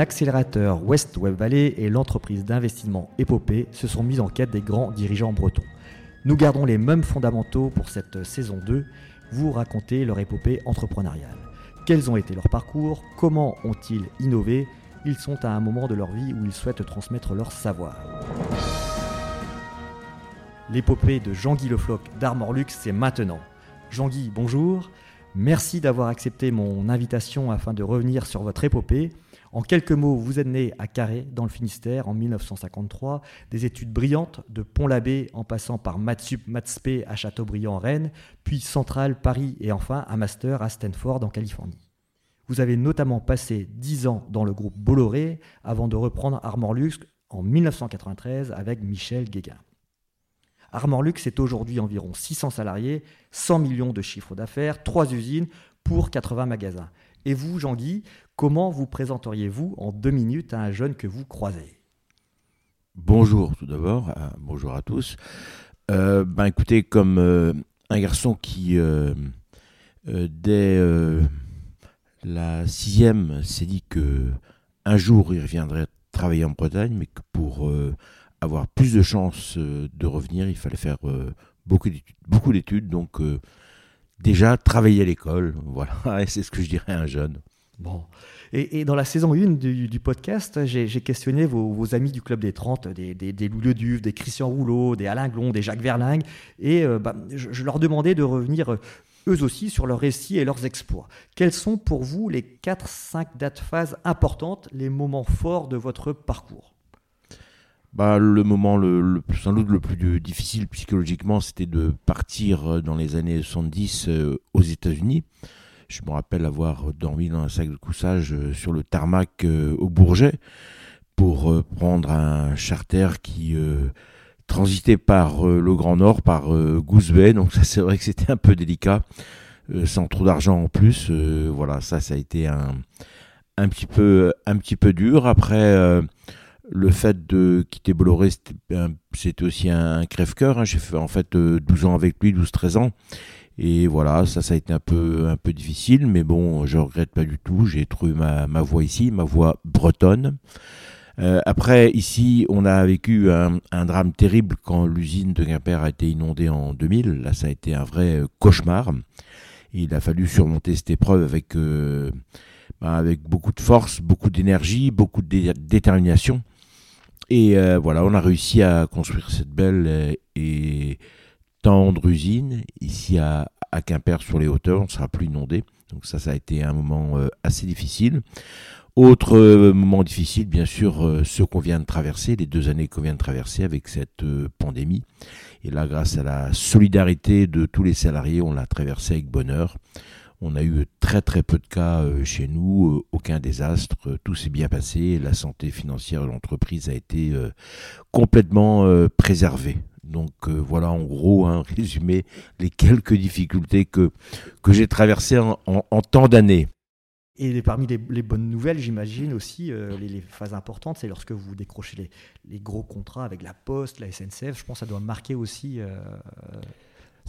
l'accélérateur West Web Valley et l'entreprise d'investissement Épopée se sont mis en quête des grands dirigeants bretons. Nous gardons les mêmes fondamentaux pour cette saison 2, vous racontez leur épopée entrepreneuriale. Quels ont été leurs parcours? Comment ont-ils innové? Ils sont à un moment de leur vie où ils souhaitent transmettre leur savoir. L'épopée de Jean-Guy Le Floch d'Armorlux, c'est maintenant. Jean-Guy, bonjour. Merci d'avoir accepté mon invitation afin de revenir sur votre épopée. En quelques mots, vous êtes né à Carré, dans le Finistère, en 1953. Des études brillantes, de Pont-l'Abbé en passant par Matsup, Matspé à Châteaubriand, Rennes, puis Centrale, Paris et enfin un master à Stanford, en Californie. Vous avez notamment passé 10 ans dans le groupe Bolloré avant de reprendre Armorlux en 1993 avec Michel Guéguin. Armorlux est aujourd'hui environ 600 salariés, 100 millions de chiffre d'affaires, 3 usines pour 80 magasins. Et vous, Jean-Guy, comment vous présenteriez-vous en deux minutes à un jeune que vous croisez? Bonjour tout d'abord, euh, bonjour à tous. Euh, ben écoutez, comme euh, un garçon qui, dès la sixième, s'est dit que un jour il reviendrait travailler en Bretagne, mais que pour avoir plus de chances de revenir, il fallait faire beaucoup d'études. Donc déjà travailler à l'école, voilà, c'est ce que je dirais à un jeune. Bon. Et, dans la saison 1 du, podcast, j'ai questionné vos, amis du Club des 30, des, des, des Louis des Christian Rouleau, des Alain Glon, des Jacques Verlingue, et euh, bah, je, leur demandais de revenir euh, eux aussi sur leurs récits et leurs exploits. Quelles sont pour vous les 4-5 dates phases importantes, les moments forts de votre parcours? Bah, le moment le, sans doute le plus difficile psychologiquement, c'était de partir euh, dans les années 70 aux États-Unis. Je me rappelle avoir dormi dans un sac de couchage euh, sur le tarmac euh, au Bourget pour euh, prendre un charter qui transitait par le Grand Nord, par Goose Bay. Donc ça, c'est vrai que c'était un peu délicat, sans trop d'argent en plus. voilà, ça, ça a été un, un petit peu, un petit peu dur. Après le fait de quitter Bolloré, c'était aussi un, crève-cœur. Hein. J'ai fait en fait 12 ans avec lui, 12-13 ans. Et voilà, ça, ça a été un peu, un peu difficile, mais bon, je regrette pas du tout. J'ai trouvé ma, ma voix ici, ma voix bretonne. Euh, après, ici, on a vécu un, drame terrible quand l'usine de Quimper a été inondée en 2000. Là, ça a été un vrai cauchemar. Il a fallu surmonter cette épreuve avec, euh, bah, avec beaucoup de force, beaucoup d'énergie, beaucoup de détermination. Et euh, voilà, on a réussi à construire cette belle et tendre usine ici à, à Quimper sur les hauteurs, on ne sera plus inondé. Donc ça, ça a été un moment euh, assez difficile. Autre euh, moment difficile, bien sûr, euh, ce qu'on vient de traverser, les deux années qu'on vient de traverser avec cette pandémie. Et là, grâce à la solidarité de tous les salariés, on l'a traversé avec bonheur. On a eu très très peu de cas chez nous, aucun désastre, tout s'est bien passé, la santé financière de l'entreprise a été complètement préservée. Donc euh, voilà en gros un résumé les quelques difficultés que, que j'ai traversées en, tant d'années. Et parmi les, bonnes nouvelles, j'imagine aussi, euh, les, phases importantes, c'est lorsque vous décrochez les, gros contrats avec la Poste, la SNCF. Je pense que ça doit marquer aussi. Euh,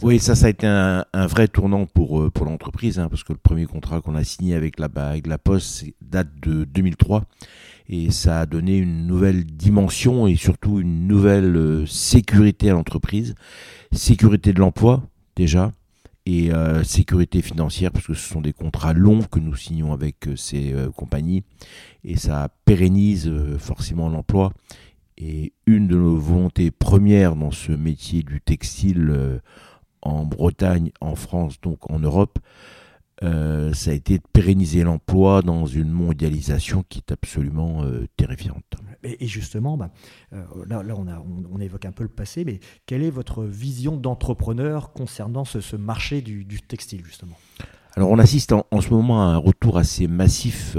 oui, ça, ça a été un, un vrai tournant pour, pour l'entreprise, hein, parce que le premier contrat qu'on a signé avec la, avec la Poste date de 2003 et ça a donné une nouvelle dimension et surtout une nouvelle euh, sécurité à l'entreprise, sécurité de l'emploi déjà et euh, sécurité financière parce que ce sont des contrats longs que nous signons avec euh, ces compagnies. Et ça pérennise forcément l'emploi. Et une de nos volontés premières dans ce métier du textile en Bretagne, en France, donc en Europe, euh, ça a été de pérenniser l'emploi dans une mondialisation qui est absolument euh, terrifiante. Et, justement, bah, euh, là, là on, a, on, évoque un peu le passé, mais quelle est votre vision d'entrepreneur concernant ce, marché du, textile, justement? Alors, on assiste en, ce moment à un retour assez massif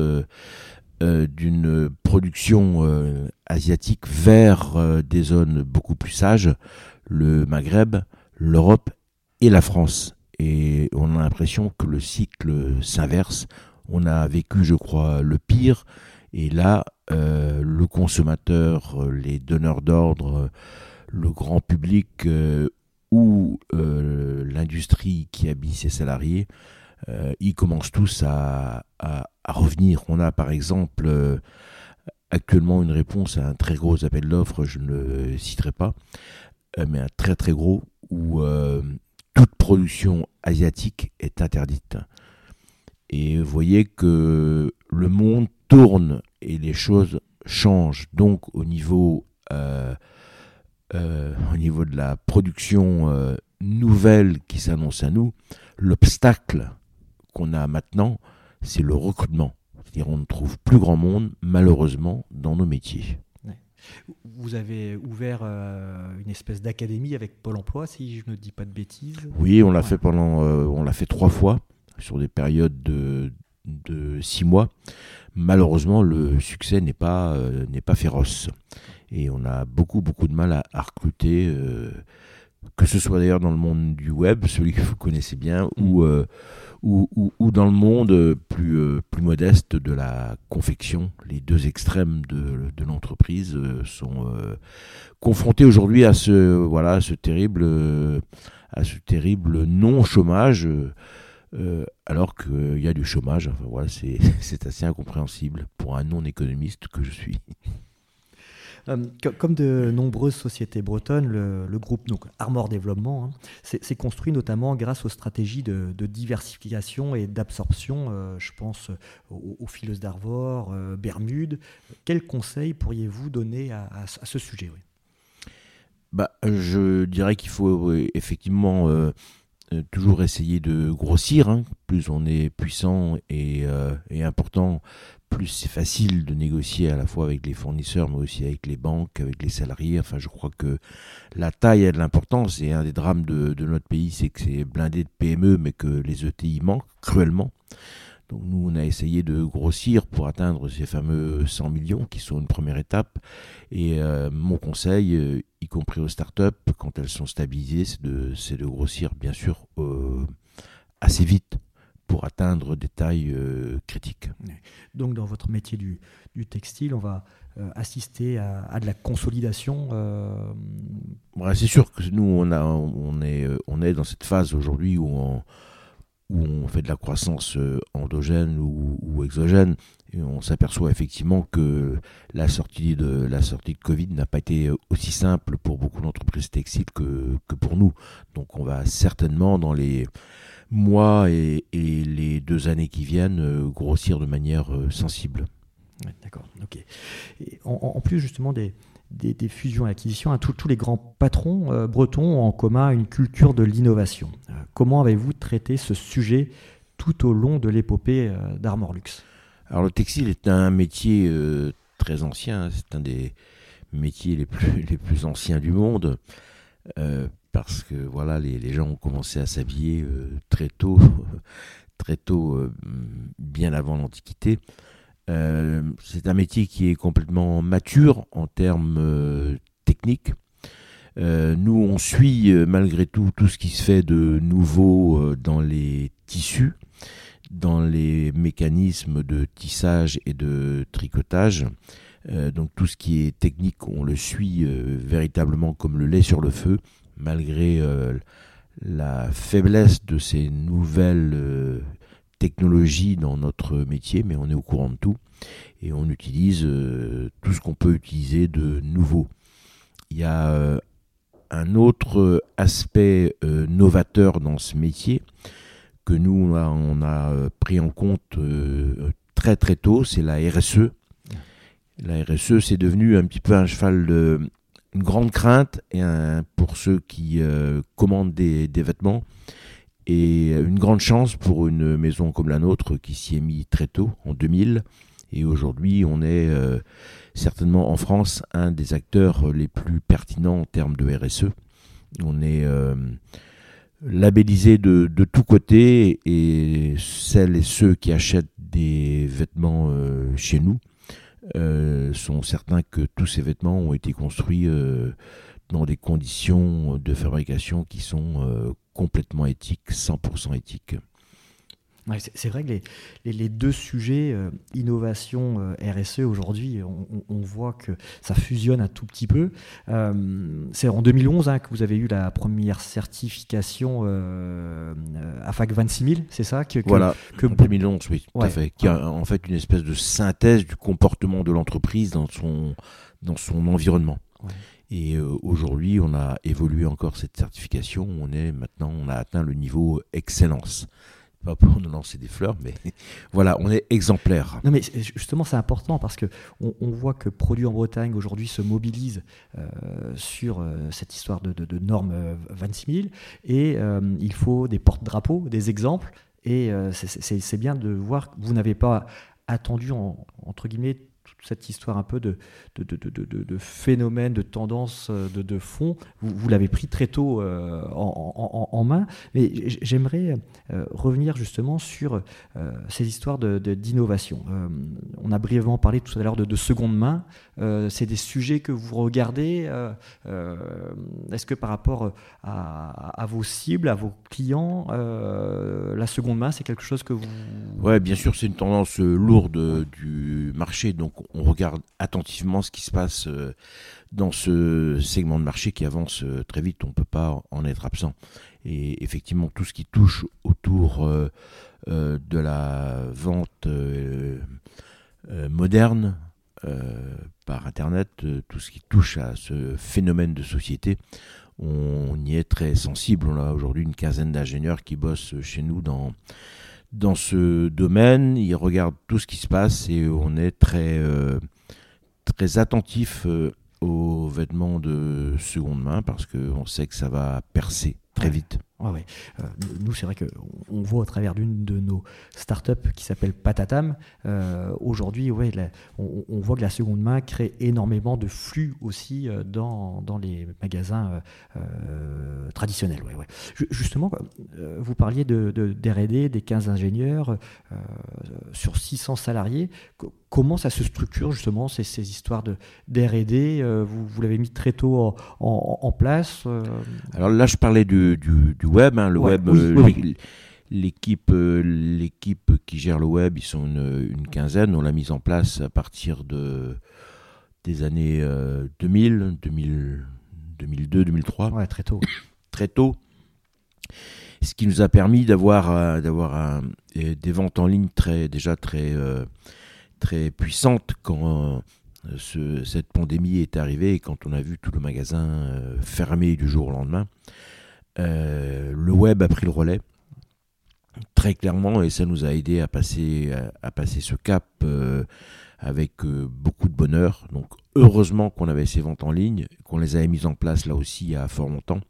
d'une production asiatique vers des zones beaucoup plus sages, le Maghreb, l'Europe et la France et on a l'impression que le cycle s'inverse. On a vécu, je crois, le pire, et là, euh, le consommateur, les donneurs d'ordre, le grand public euh, ou euh, l'industrie qui habille ses salariés, ils commencent tous à, à, revenir. On a par exemple actuellement une réponse à un très gros appel d'offres, je ne le citerai pas, mais un très très gros où toute production asiatique est interdite. Et vous voyez que le monde tourne et les choses changent. Donc au niveau, euh, euh, au niveau de la production euh, nouvelle qui s'annonce à nous, l'obstacle qu'on a maintenant, c'est le recrutement. C'est-à-dire on ne trouve plus grand monde, malheureusement, dans nos métiers. Vous avez ouvert une espèce d'académie avec Pôle Emploi, si je ne dis pas de bêtises. Oui, on l'a fait pendant, on l'a fait trois fois sur des périodes de, de six mois. Malheureusement, le succès n'est pas, euh, n'est pas féroce. Et on a beaucoup, beaucoup de mal à, recruter, euh, que ce soit d'ailleurs dans le monde du web, celui que vous connaissez bien, ou, euh, ou, ou, dans le monde plus, plus modeste de la confection. Les deux extrêmes de, de l'entreprise sont confrontés aujourd'hui à ce, voilà, ce terrible, à ce terrible non-chômage. Euh, alors qu'il y a du chômage. Enfin, voilà, c'est assez incompréhensible pour un non-économiste que je suis. Euh, comme de nombreuses sociétés bretonnes, le, groupe donc, Armor Développement hein, s'est construit notamment grâce aux stratégies de, diversification et d'absorption. Euh, je pense aux, fileuses d'Arvor, Bermude. Quels conseils pourriez-vous donner à, ce sujet bah, Je dirais qu'il faut effectivement euh, toujours essayer de grossir. Hein. Plus on est puissant euh, et, important, plus c'est facile de négocier à la fois avec les fournisseurs, mais aussi avec les banques, avec les salariés. Enfin, je crois que la taille a de l'importance. Et un des drames de, notre pays, c'est que c'est blindé de PME, mais que les ETI manquent cruellement. Donc nous, on a essayé de grossir pour atteindre ces fameux 100 millions qui sont une première étape. Et euh, mon conseil, euh, y compris aux startups, quand elles sont stabilisées, c'est de, grossir bien sûr assez vite pour atteindre des tailles critiques. Donc dans votre métier du, du textile, on va assister à, de la consolidation C'est sûr que nous, on, a, on, est, on est dans cette phase aujourd'hui où on où on fait de la croissance euh, endogène ou, exogène, et on s'aperçoit effectivement que la sortie de la sortie de Covid n'a pas été aussi simple pour beaucoup d'entreprises textiles que, que pour nous. Donc on va certainement dans les mois et, les deux années qui viennent euh, grossir de manière euh, sensible. D'accord, ok. en, plus justement des, des, fusions et acquisitions, hein, tous les grands patrons euh, bretons ont en commun une culture de l'innovation. Euh, comment avez-vous traité ce sujet tout au long de l'épopée euh, d'Armor Luxe Alors le textile est un métier très ancien, hein. c'est un des métiers les plus, les plus anciens du monde, parce que voilà, les, gens ont commencé à s'habiller très tôt, très tôt, bien avant l'Antiquité. Euh, c'est un métier qui est complètement mature en termes euh, techniques. Euh, nous, on suit malgré tout tout ce qui se fait de nouveau dans les tissus, dans les mécanismes de tissage et de tricotage. donc tout ce qui est technique, on le suit véritablement comme le lait sur le feu, malgré la faiblesse de ces nouvelles technologie dans notre métier, mais on est au courant de tout et on utilise euh, tout ce qu'on peut utiliser de nouveau. Il y a euh, un autre aspect euh, novateur dans ce métier que nous on a, pris en compte très très tôt, c'est la RSE. La RSE, c'est devenu un petit peu un cheval de une grande crainte pour ceux qui commandent des, vêtements et une grande chance pour une maison comme la nôtre qui s'y est mis très tôt, en 2000. Et aujourd'hui, on est euh, certainement en France un des acteurs les plus pertinents en termes de RSE. On est euh, labellisé de, de tous côtés et celles et ceux qui achètent des vêtements euh, chez nous sont certains que tous ces vêtements ont été construits dans des conditions de fabrication qui sont complètement éthique, 100% c'est vrai que les, deux sujets, euh, innovation, euh, RSE, aujourd'hui, on, voit que ça fusionne un tout petit peu. Euh, c'est en 2011 hein, que vous avez eu la première certification AFAC 26000, c'est ça que, Voilà, que, en 2011, oui, tout à fait. Qui a en fait une espèce de synthèse du comportement de l'entreprise dans son, dans son environnement. Et aujourd'hui, on a évolué encore cette certification. On est maintenant, on a atteint le niveau excellence pas pour nous lancer des fleurs, mais voilà, on est exemplaire. Non, mais justement, c'est important parce que on, voit que Produits en Bretagne aujourd'hui se mobilise euh, sur euh, cette histoire de, normes 26000 euh, et il faut des porte-drapeaux, des exemples. Et c'est bien de voir que vous n'avez pas attendu, entre guillemets, cette histoire un peu de, de, de, de phénomène, de tendance, euh, de, fond, vous, l'avez pris très tôt euh, en, main. Mais j'aimerais euh, revenir justement sur ces histoires d'innovation. on a brièvement parlé tout à l'heure de, seconde main. C'est des sujets que vous regardez. Est-ce que par rapport à, vos cibles, à vos clients, la seconde main, c'est quelque chose que vous... Ouais, bien sûr, c'est une tendance lourde du marché. Donc on regarde attentivement ce qui se passe euh, dans ce segment de marché qui avance euh, très vite. On ne peut pas en être absent. Et effectivement, tout ce qui touche autour euh, de la vente moderne par Internet, tout ce qui touche à ce phénomène de société, on y est très sensible. On a aujourd'hui une quinzaine d'ingénieurs qui bossent chez nous dans dans ce domaine, il regarde tout ce qui se passe et on est très, euh, très attentif euh, aux vêtements de seconde main parce qu'on sait que ça va percer très vite. Ouais, euh, nous, c'est vrai qu'on voit au travers d'une de nos startups qui s'appelle Patatam, euh, aujourd'hui, ouais, on, voit que la seconde main crée énormément de flux aussi euh, dans, dans les magasins traditionnels. Justement, vous parliez de, de, d'R&D, des 15 ingénieurs sur 600 salariés. Comment ça se structure justement ces, ces histoires de d'R&D vous, l'avez mis très tôt en, en, place Alors là, je parlais du, du, du web. Hein, le web, euh, l'équipe, euh, l'équipe qui gère le web, ils sont une, quinzaine. On l'a mise en place à partir de des années 2000, 2002, 2003. Ouais, très tôt. très tôt. Ce qui nous a permis d'avoir euh, d'avoir des ventes en ligne très déjà très très puissantes quand cette pandémie est arrivée et quand on a vu tout le magasin fermé du jour au lendemain. Euh, le web a pris le relais très clairement et ça nous a aidé à passer, à, passer ce cap euh, avec euh, beaucoup de bonheur. Donc heureusement qu'on avait ces ventes en ligne, qu'on les avait mises en place là aussi à fort longtemps.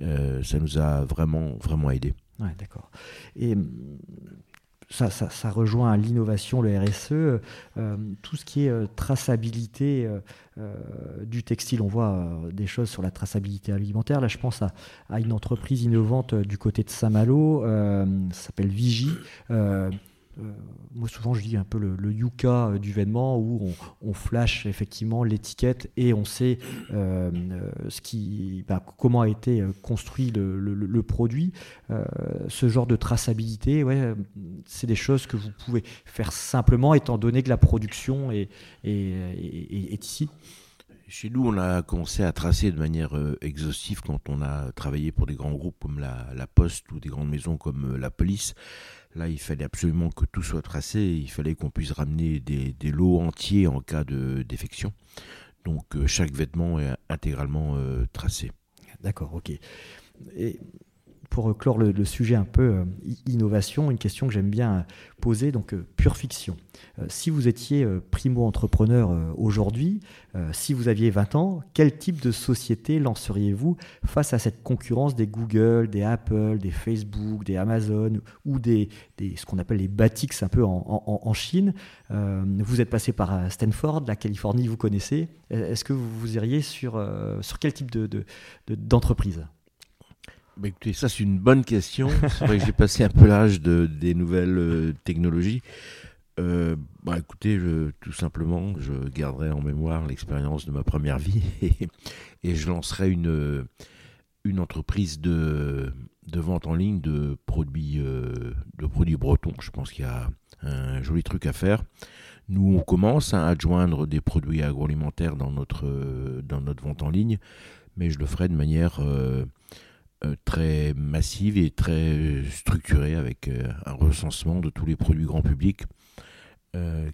ça nous a vraiment, vraiment aidé. Ouais, d'accord. Et ça, rejoint l'innovation, le RSE, euh, tout ce qui est euh, traçabilité euh, du textile. On voit des choses sur la traçabilité alimentaire. Là, je pense à, une entreprise innovante du côté de Saint-Malo, ça s'appelle Vigie. Euh, moi souvent je dis un peu le, yuka euh, du vêtement où on, flash effectivement l'étiquette et on sait euh, ce qui, bah, comment a été construit le, produit. ce genre de traçabilité, ouais, c'est des choses que vous pouvez faire simplement étant donné que la production est, est, ici. Chez nous, on a commencé à tracer de manière exhaustive quand on a travaillé pour des grands groupes comme la, Poste ou des grandes maisons comme la Police. Là, il fallait absolument que tout soit tracé. Il fallait qu'on puisse ramener des, lots entiers en cas de défection. Donc, euh, chaque vêtement est intégralement euh, tracé. D'accord, ok. Et pour clore le, sujet un peu euh, innovation, une question que j'aime bien poser, donc pure fiction. si vous étiez primo-entrepreneur aujourd'hui, si vous aviez 20 ans, quel type de société lanceriez-vous face à cette concurrence des Google, des Apple, des Facebook, des Amazon ou des, ce qu'on appelle les Batix un peu en, Chine? Vous êtes passé par Stanford, la Californie, vous connaissez. Est-ce que vous iriez sur, sur quel type d'entreprise de, bah, écoutez, ça c'est une bonne question. C'est vrai que j'ai passé un peu l'âge de, des nouvelles euh, technologies. Euh, bah écoutez, tout simplement, je garderai en mémoire l'expérience de ma première vie et, je lancerai une, une entreprise de, vente en ligne de produits, euh, de produits bretons. Je pense qu'il y a un joli truc à faire. Nous, on commence à joindre des produits agroalimentaires dans notre, dans notre vente en ligne, mais je le ferai de manière très massive et très structurée avec un recensement de tous les produits grand public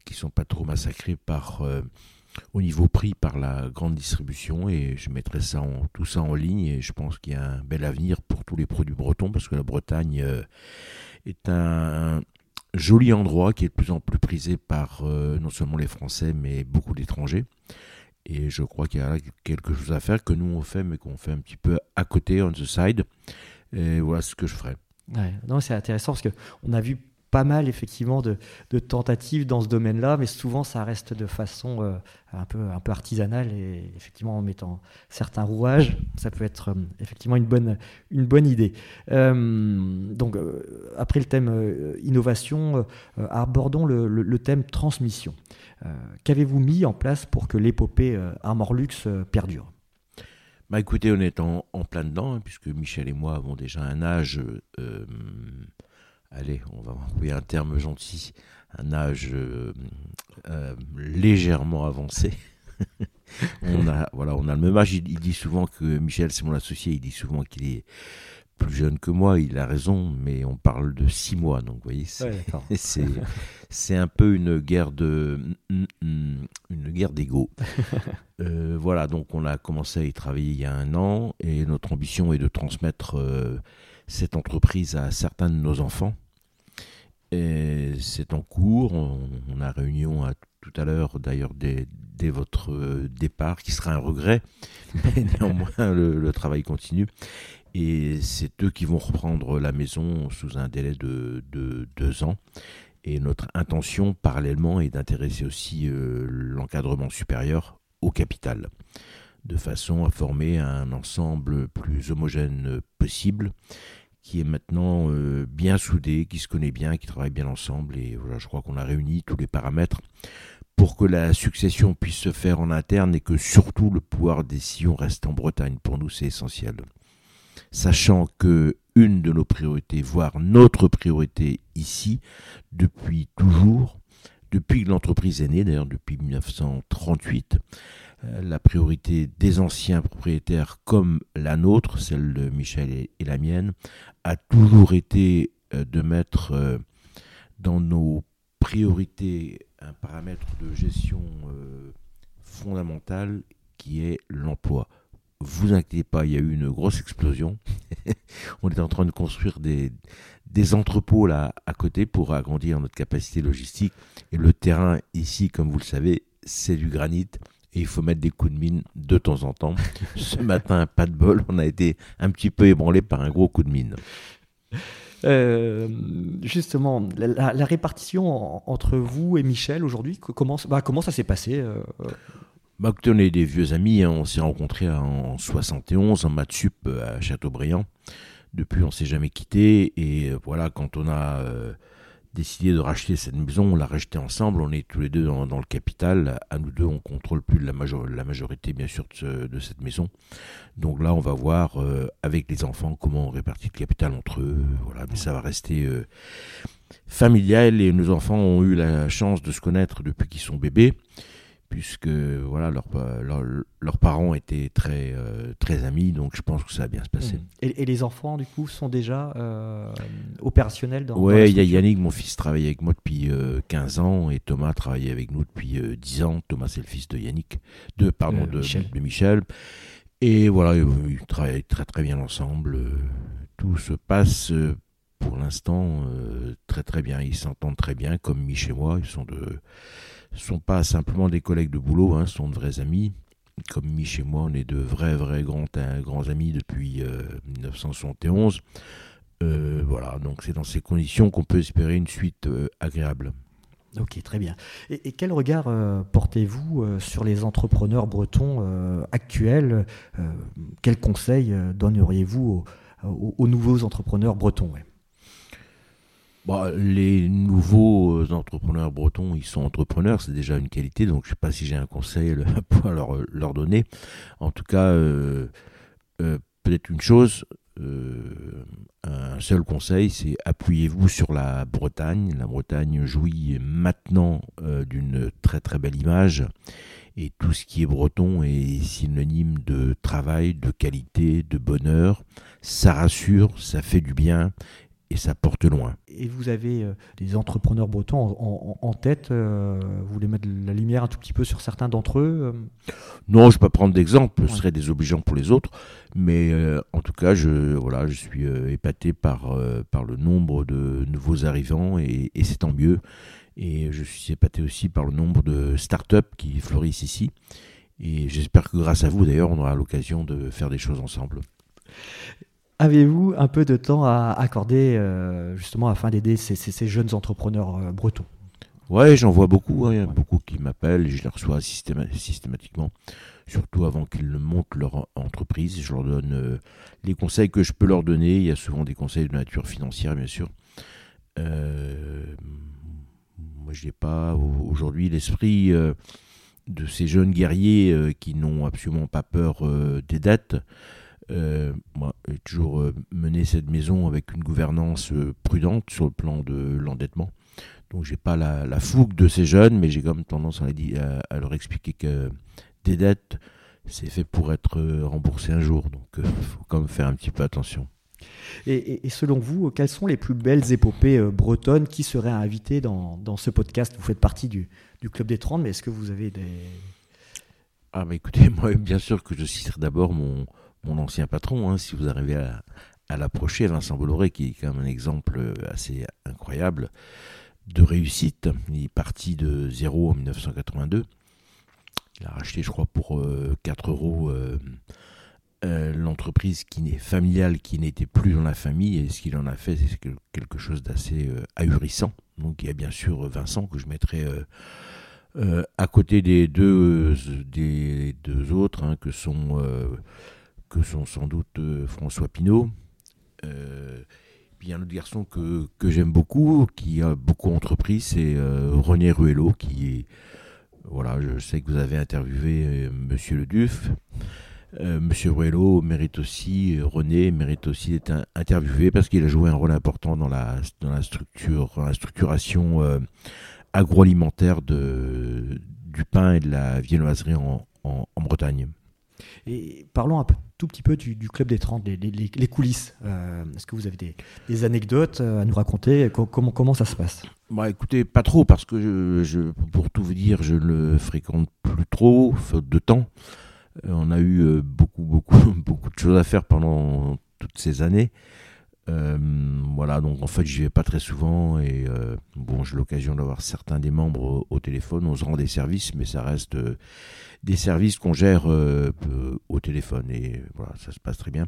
qui sont pas trop massacrés par au niveau prix par la grande distribution et je mettrai ça tout ça en ligne et je pense qu'il y a un bel avenir pour tous les produits bretons parce que la Bretagne est un, joli endroit qui est de plus en plus prisé par euh, non seulement les Français, mais beaucoup d'étrangers. Et je crois qu'il y a quelque chose à faire que nous on fait, mais qu'on fait un petit peu à côté, on the side. Et voilà ce que je ferai. Ouais, c'est intéressant parce qu'on a vu pas mal effectivement de, tentatives dans ce domaine-là, mais souvent ça reste de façon euh, un, peu, artisanale et effectivement en mettant certains rouages, ça peut être euh, effectivement une bonne, une bonne idée. Euh, donc après le thème innovation, abordons le, thème transmission. Qu'avez-vous mis en place pour que l'épopée Armorlux perdure? Bah écoutez, on est en, plein dedans, hein, puisque Michel et moi avons déjà un âge allez, on va envoyer un terme gentil, un âge euh, euh, légèrement avancé. on a voilà, on a le même âge. Il, dit souvent que Michel, c'est mon associé, il dit souvent qu'il est plus jeune que moi. Il a raison, mais on parle de six mois, donc vous voyez, c'est un peu une guerre de une guerre d'ego. Euh, voilà, donc on a commencé à y travailler il y a un an et notre ambition est de transmettre cette entreprise à certains de nos enfants c'est en cours. On, a réunion à, tout à l'heure, d'ailleurs, dès, votre euh, départ, qui sera un regret. Mais néanmoins, le, travail continue. Et c'est eux qui vont reprendre la maison sous un délai de, deux ans. Et notre intention, parallèlement, est d'intéresser aussi euh, l'encadrement supérieur au capital, de façon à former un ensemble plus homogène possible qui est maintenant euh, bien soudé, qui se connaît bien, qui travaille bien ensemble. Et voilà, je crois qu'on a réuni tous les paramètres pour que la succession puisse se faire en interne et que surtout le pouvoir des décision reste en Bretagne. Pour nous, c'est essentiel. Sachant que une de nos priorités, voire notre priorité ici, depuis toujours, depuis que l'entreprise est née, d'ailleurs depuis 1938, euh, la priorité des anciens propriétaires comme la nôtre, celle de Michel et, la mienne, a toujours été euh, de mettre euh, dans nos priorités un paramètre de gestion fondamental qui est l'emploi. Vous inquiétez pas, il y a eu une grosse explosion. On est en train de construire des, des entrepôts là à côté pour agrandir notre capacité logistique. Et le terrain ici, comme vous le savez, c'est du granit et il faut mettre des coups de mine de temps en temps. Ce matin, pas de bol, on a été un petit peu ébranlé par un gros coup de mine. Euh, justement, la, répartition entre vous et Michel aujourd'hui, comment, bah, comment ça s'est passé euh, bah, on est des vieux amis, hein. on s'est rencontrés en 71 en maths sup à Châteaubriand. Depuis, on s'est jamais quitté et euh, voilà, quand on a décidé de racheter cette maison, on l'a rachetée ensemble, on est tous les deux dans, le capital, à nous deux on contrôle plus la, la majorité bien sûr de, cette maison. Donc là on va voir euh, avec les enfants comment on répartit le capital entre eux, voilà, mais ça va rester euh, familial et nos enfants ont eu la chance de se connaître depuis qu'ils sont bébés puisque voilà leurs parents étaient très euh, très amis donc je pense que ça va bien se passer. Mmh. Et, les enfants du coup sont déjà euh, opérationnels dans Ouais, il y a Yannick mon fils travaille avec moi depuis 15 euh, ans et Thomas travaille avec nous depuis 10 ans. Thomas c'est le fils de Yannick de pardon de Michel. de Michel. Et voilà, ils travaillent très très bien ensemble. Tout se passe pour l'instant très très bien, ils s'entendent très bien comme Michel et moi, ils sont de sont pas simplement des collègues de boulot, hein, sont de vrais amis. Comme Mich et moi, on est de vrais, vrais grands, amis depuis 1971. Euh, euh, voilà, donc c'est dans ces conditions qu'on peut espérer une suite euh, agréable. Ok, très bien. Et, quel regard portez-vous sur les entrepreneurs bretons actuels Quels conseils donneriez-vous aux, nouveaux entrepreneurs bretons bah, les nouveaux euh, entrepreneurs bretons, ils sont entrepreneurs, c'est déjà une qualité, donc je ne sais pas si j'ai un conseil à leur, donner. En tout cas, euh, euh, peut-être une chose, un seul conseil, c'est appuyez-vous sur la Bretagne. La Bretagne jouit maintenant d'une très très belle image et tout ce qui est breton est synonyme de travail, de qualité, de bonheur. ça rassure, ça fait du bien et ça porte loin. Et vous avez euh, des entrepreneurs bretons en, tête euh, Vous voulez mettre la lumière un tout petit peu sur certains d'entre eux euh? Non, je ne vais pas prendre d'exemple, ce serait désobligeant pour les autres. Mais en tout cas, je, voilà, je suis épaté par, par le nombre de nouveaux arrivants et, et c'est tant mieux. Et je suis épaté aussi par le nombre de startups qui fleurissent ici. Et j'espère que grâce à vous, d'ailleurs, on aura l'occasion de faire des choses ensemble. Avez-vous un peu de temps à accorder euh, justement afin d'aider ces, jeunes entrepreneurs euh, bretons? Ouais, j'en vois beaucoup. Hein. Il y a beaucoup qui m'appellent je les reçois systématiquement. Surtout avant qu'ils ne montent leur entreprise. Je leur donne euh, les conseils que je peux leur donner. Il y a souvent des conseils de nature financière, bien sûr. moi, je n'ai pas aujourd'hui l'esprit de ces jeunes guerriers qui n'ont absolument pas peur des dettes. Euh, moi, j'ai toujours euh, mené cette maison avec une gouvernance euh, prudente sur le plan de l'endettement. Donc, j'ai pas la, fougue de ces jeunes, mais j'ai comme tendance à, à, leur expliquer que des dettes, c'est fait pour être remboursé un jour. Donc, il faut quand même faire un petit peu attention. Et, selon vous, quelles sont les plus belles épopées bretonnes qui seraient invitées dans, dans ce podcast? Vous faites partie du, du Club des 30, mais est-ce que vous avez des... Ah, mais écoutez, moi, bien sûr que je citerai d'abord mon, mon ancien patron, hein, si vous arrivez à, l'approcher, Vincent Bolloré, qui est quand même un exemple euh, assez incroyable de réussite. Il est parti de zéro en 1982. Il a racheté, je crois, pour 4 euh, euros euh, l'entreprise qui familiale qui n'était plus dans la famille. Et ce qu'il en a fait, c'est quelque chose d'assez ahurissant. Donc il y a bien sûr Vincent que je mettrai à côté des deux, des deux autres, hein, que sont que sont sans doute euh, François Pinault. Euh, puis un autre garçon que, j'aime beaucoup, qui a beaucoup entrepris, c'est euh, René Ruello, qui est. Voilà, je sais que vous avez interviewé Monsieur Le Duf. Monsieur Ruello mérite aussi, René mérite aussi d'être interviewé parce qu'il a joué un rôle important dans la, structure, structuration agroalimentaire du pain et de la viennoiserie en, en, en Bretagne. Et parlons un tout petit peu du, Club des 30, les, coulisses. Euh, est-ce que vous avez des, anecdotes euh, à nous raconter? Comment, ça se passe? Bah, Écoutez, pas trop, parce que pour tout vous dire, je ne le fréquente plus trop, faute de temps. Euh, on a eu beaucoup, beaucoup, beaucoup de choses à faire pendant toutes ces années. Voilà, donc en fait, j'y vais pas très souvent et bon, j'ai l'occasion d'avoir certains des membres au, téléphone. On se rend des services, mais ça reste des services qu'on gère euh, euh, au téléphone. Et voilà, ça se passe très bien.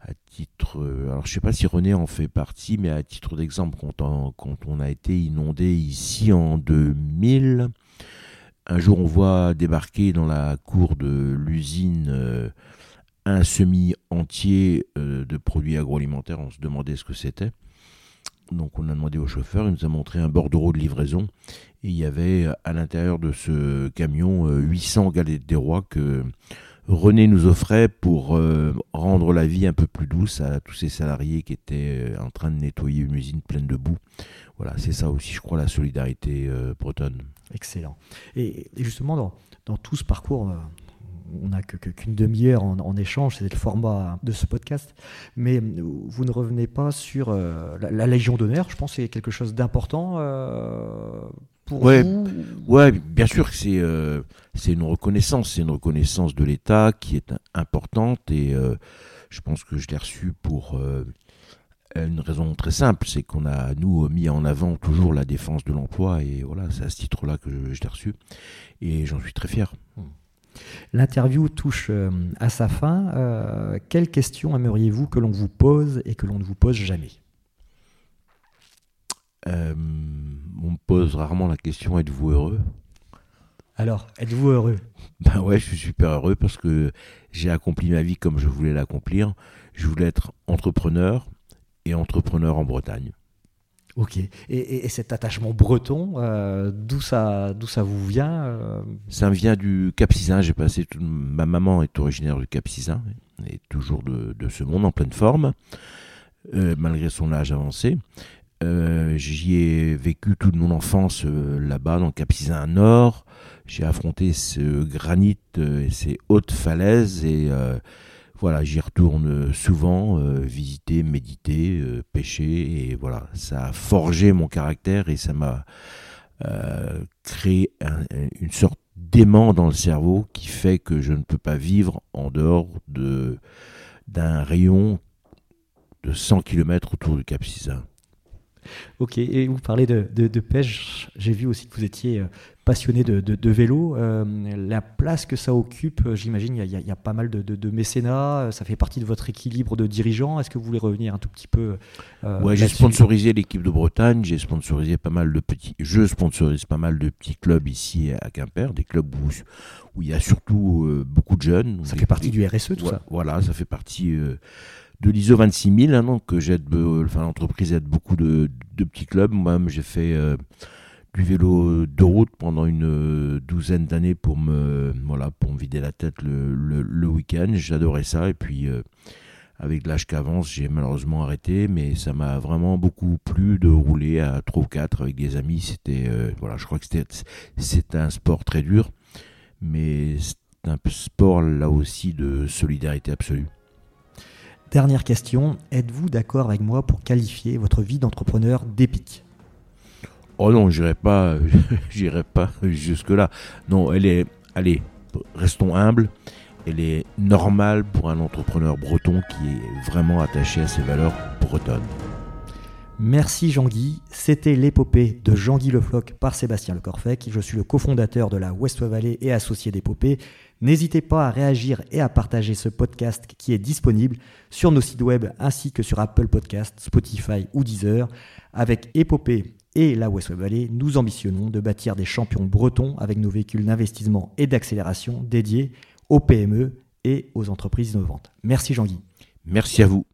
À titre, euh, alors je sais pas si René en fait partie, mais à titre d'exemple, quand quand on a été inondé ici en 2000, un jour on voit débarquer dans la cour de l'usine un semi entier de produits agroalimentaires. On se demandait ce que c'était. Donc on a demandé au chauffeur, il nous a montré un bordereau de livraison et il y avait à l'intérieur de ce camion 800 euh, galettes des rois que René nous offrait pour euh, rendre la vie un peu plus douce à tous ces salariés qui étaient euh, en train de nettoyer une usine pleine de boue. Voilà, c'est ça aussi, je crois, la solidarité bretonne. Excellent. Et, justement, dans, dans, tout ce parcours, on n'a qu'une demi-heure en, échange, c'est le format de ce podcast. Mais vous ne revenez pas sur la, Légion d'honneur. Je pense que c'est quelque chose d'important ouais, Ouais, bien sûr que c'est euh, c'est une reconnaissance, c'est une reconnaissance de l'État qui est importante et euh, je pense que je l'ai reçu pour euh, une raison très simple, c'est qu'on a nous mis en avant toujours la défense de l'emploi et voilà, c'est à ce titre-là que je, je l'ai reçu et j'en suis très fier. L'interview touche à sa fin. quelles questions aimeriez-vous que l'on vous pose et que l'on ne vous pose jamais? Euh, on me pose rarement la question êtes-vous heureux? Alors, êtes-vous heureux? Ben ouais, je suis super heureux parce que j'ai accompli ma vie comme je voulais l'accomplir. Je voulais être entrepreneur et entrepreneur en Bretagne. Ok. Et, cet attachement breton, euh, d'où ça, d'où ça vous vient euh Ça me vient du Cap Sizun. J'ai passé ma maman est originaire du Cap Sizun et toujours de, ce monde en pleine forme, malgré son âge avancé. Euh, j'y ai vécu toute mon enfance euh, là-bas, dans le Cap Nord. J'ai affronté ce granit euh, et ces hautes falaises et voilà, j'y retourne souvent, visiter, méditer, pêcher, et voilà, ça a forgé mon caractère et ça m'a créé une sorte d'aimant dans le cerveau qui fait que je ne peux pas vivre en dehors de d'un rayon de 100 km autour du Cap Sizun. Ok, et vous parlez de, pêche, j'ai vu aussi que vous étiez euh, passionné de, vélo. Euh, la place que ça occupe, euh, j'imagine, il y, a pas mal de, mécénat, ça fait partie de votre équilibre de dirigeant. Est-ce que vous voulez revenir un tout petit peu Ouais, j'ai sponsorisé l'équipe de Bretagne, j'ai sponsorisé pas mal de petits, je sponsorise pas mal de petits clubs ici à Quimper, des clubs où, où il y a surtout beaucoup de jeunes. Ça fait partie du RSE, tout ça Voilà, ça fait partie de l'ISO 26000, hein, donc j'aide, enfin l'entreprise aide beaucoup de, petits clubs. Moi-même, j'ai fait euh, du vélo de route pendant une euh, douzaine d'années pour me, voilà, pour me vider la tête le, week-end. J'adorais ça et puis euh, avec l'âge qu'avance, j'ai malheureusement arrêté, mais ça m'a vraiment beaucoup plu de rouler à 3 ou 4 avec des amis. C'était, voilà, je crois que c'était, c'était un sport très dur, mais c'est un sport là aussi de solidarité absolue. Dernière question, êtes-vous d'accord avec moi pour qualifier votre vie d'entrepreneur d'épique? Oh non, j'irai pas, j'irai pas jusque là. Non, elle est, allez, restons humbles. Elle est normale pour un entrepreneur breton qui est vraiment attaché à ses valeurs bretonnes. Merci Jean-Guy. C'était l'épopée de Jean-Guy Lefloc par Sébastien Lecorfec. Je suis le cofondateur de la West Valley et associé d'épopée. N'hésitez pas à réagir et à partager ce podcast qui est disponible sur nos sites web ainsi que sur Apple Podcast, Spotify ou Deezer. Avec épopée et la West Valley, nous ambitionnons de bâtir des champions bretons avec nos véhicules d'investissement et d'accélération dédiés aux PME et aux entreprises innovantes. Merci Jean-Guy. Merci à vous.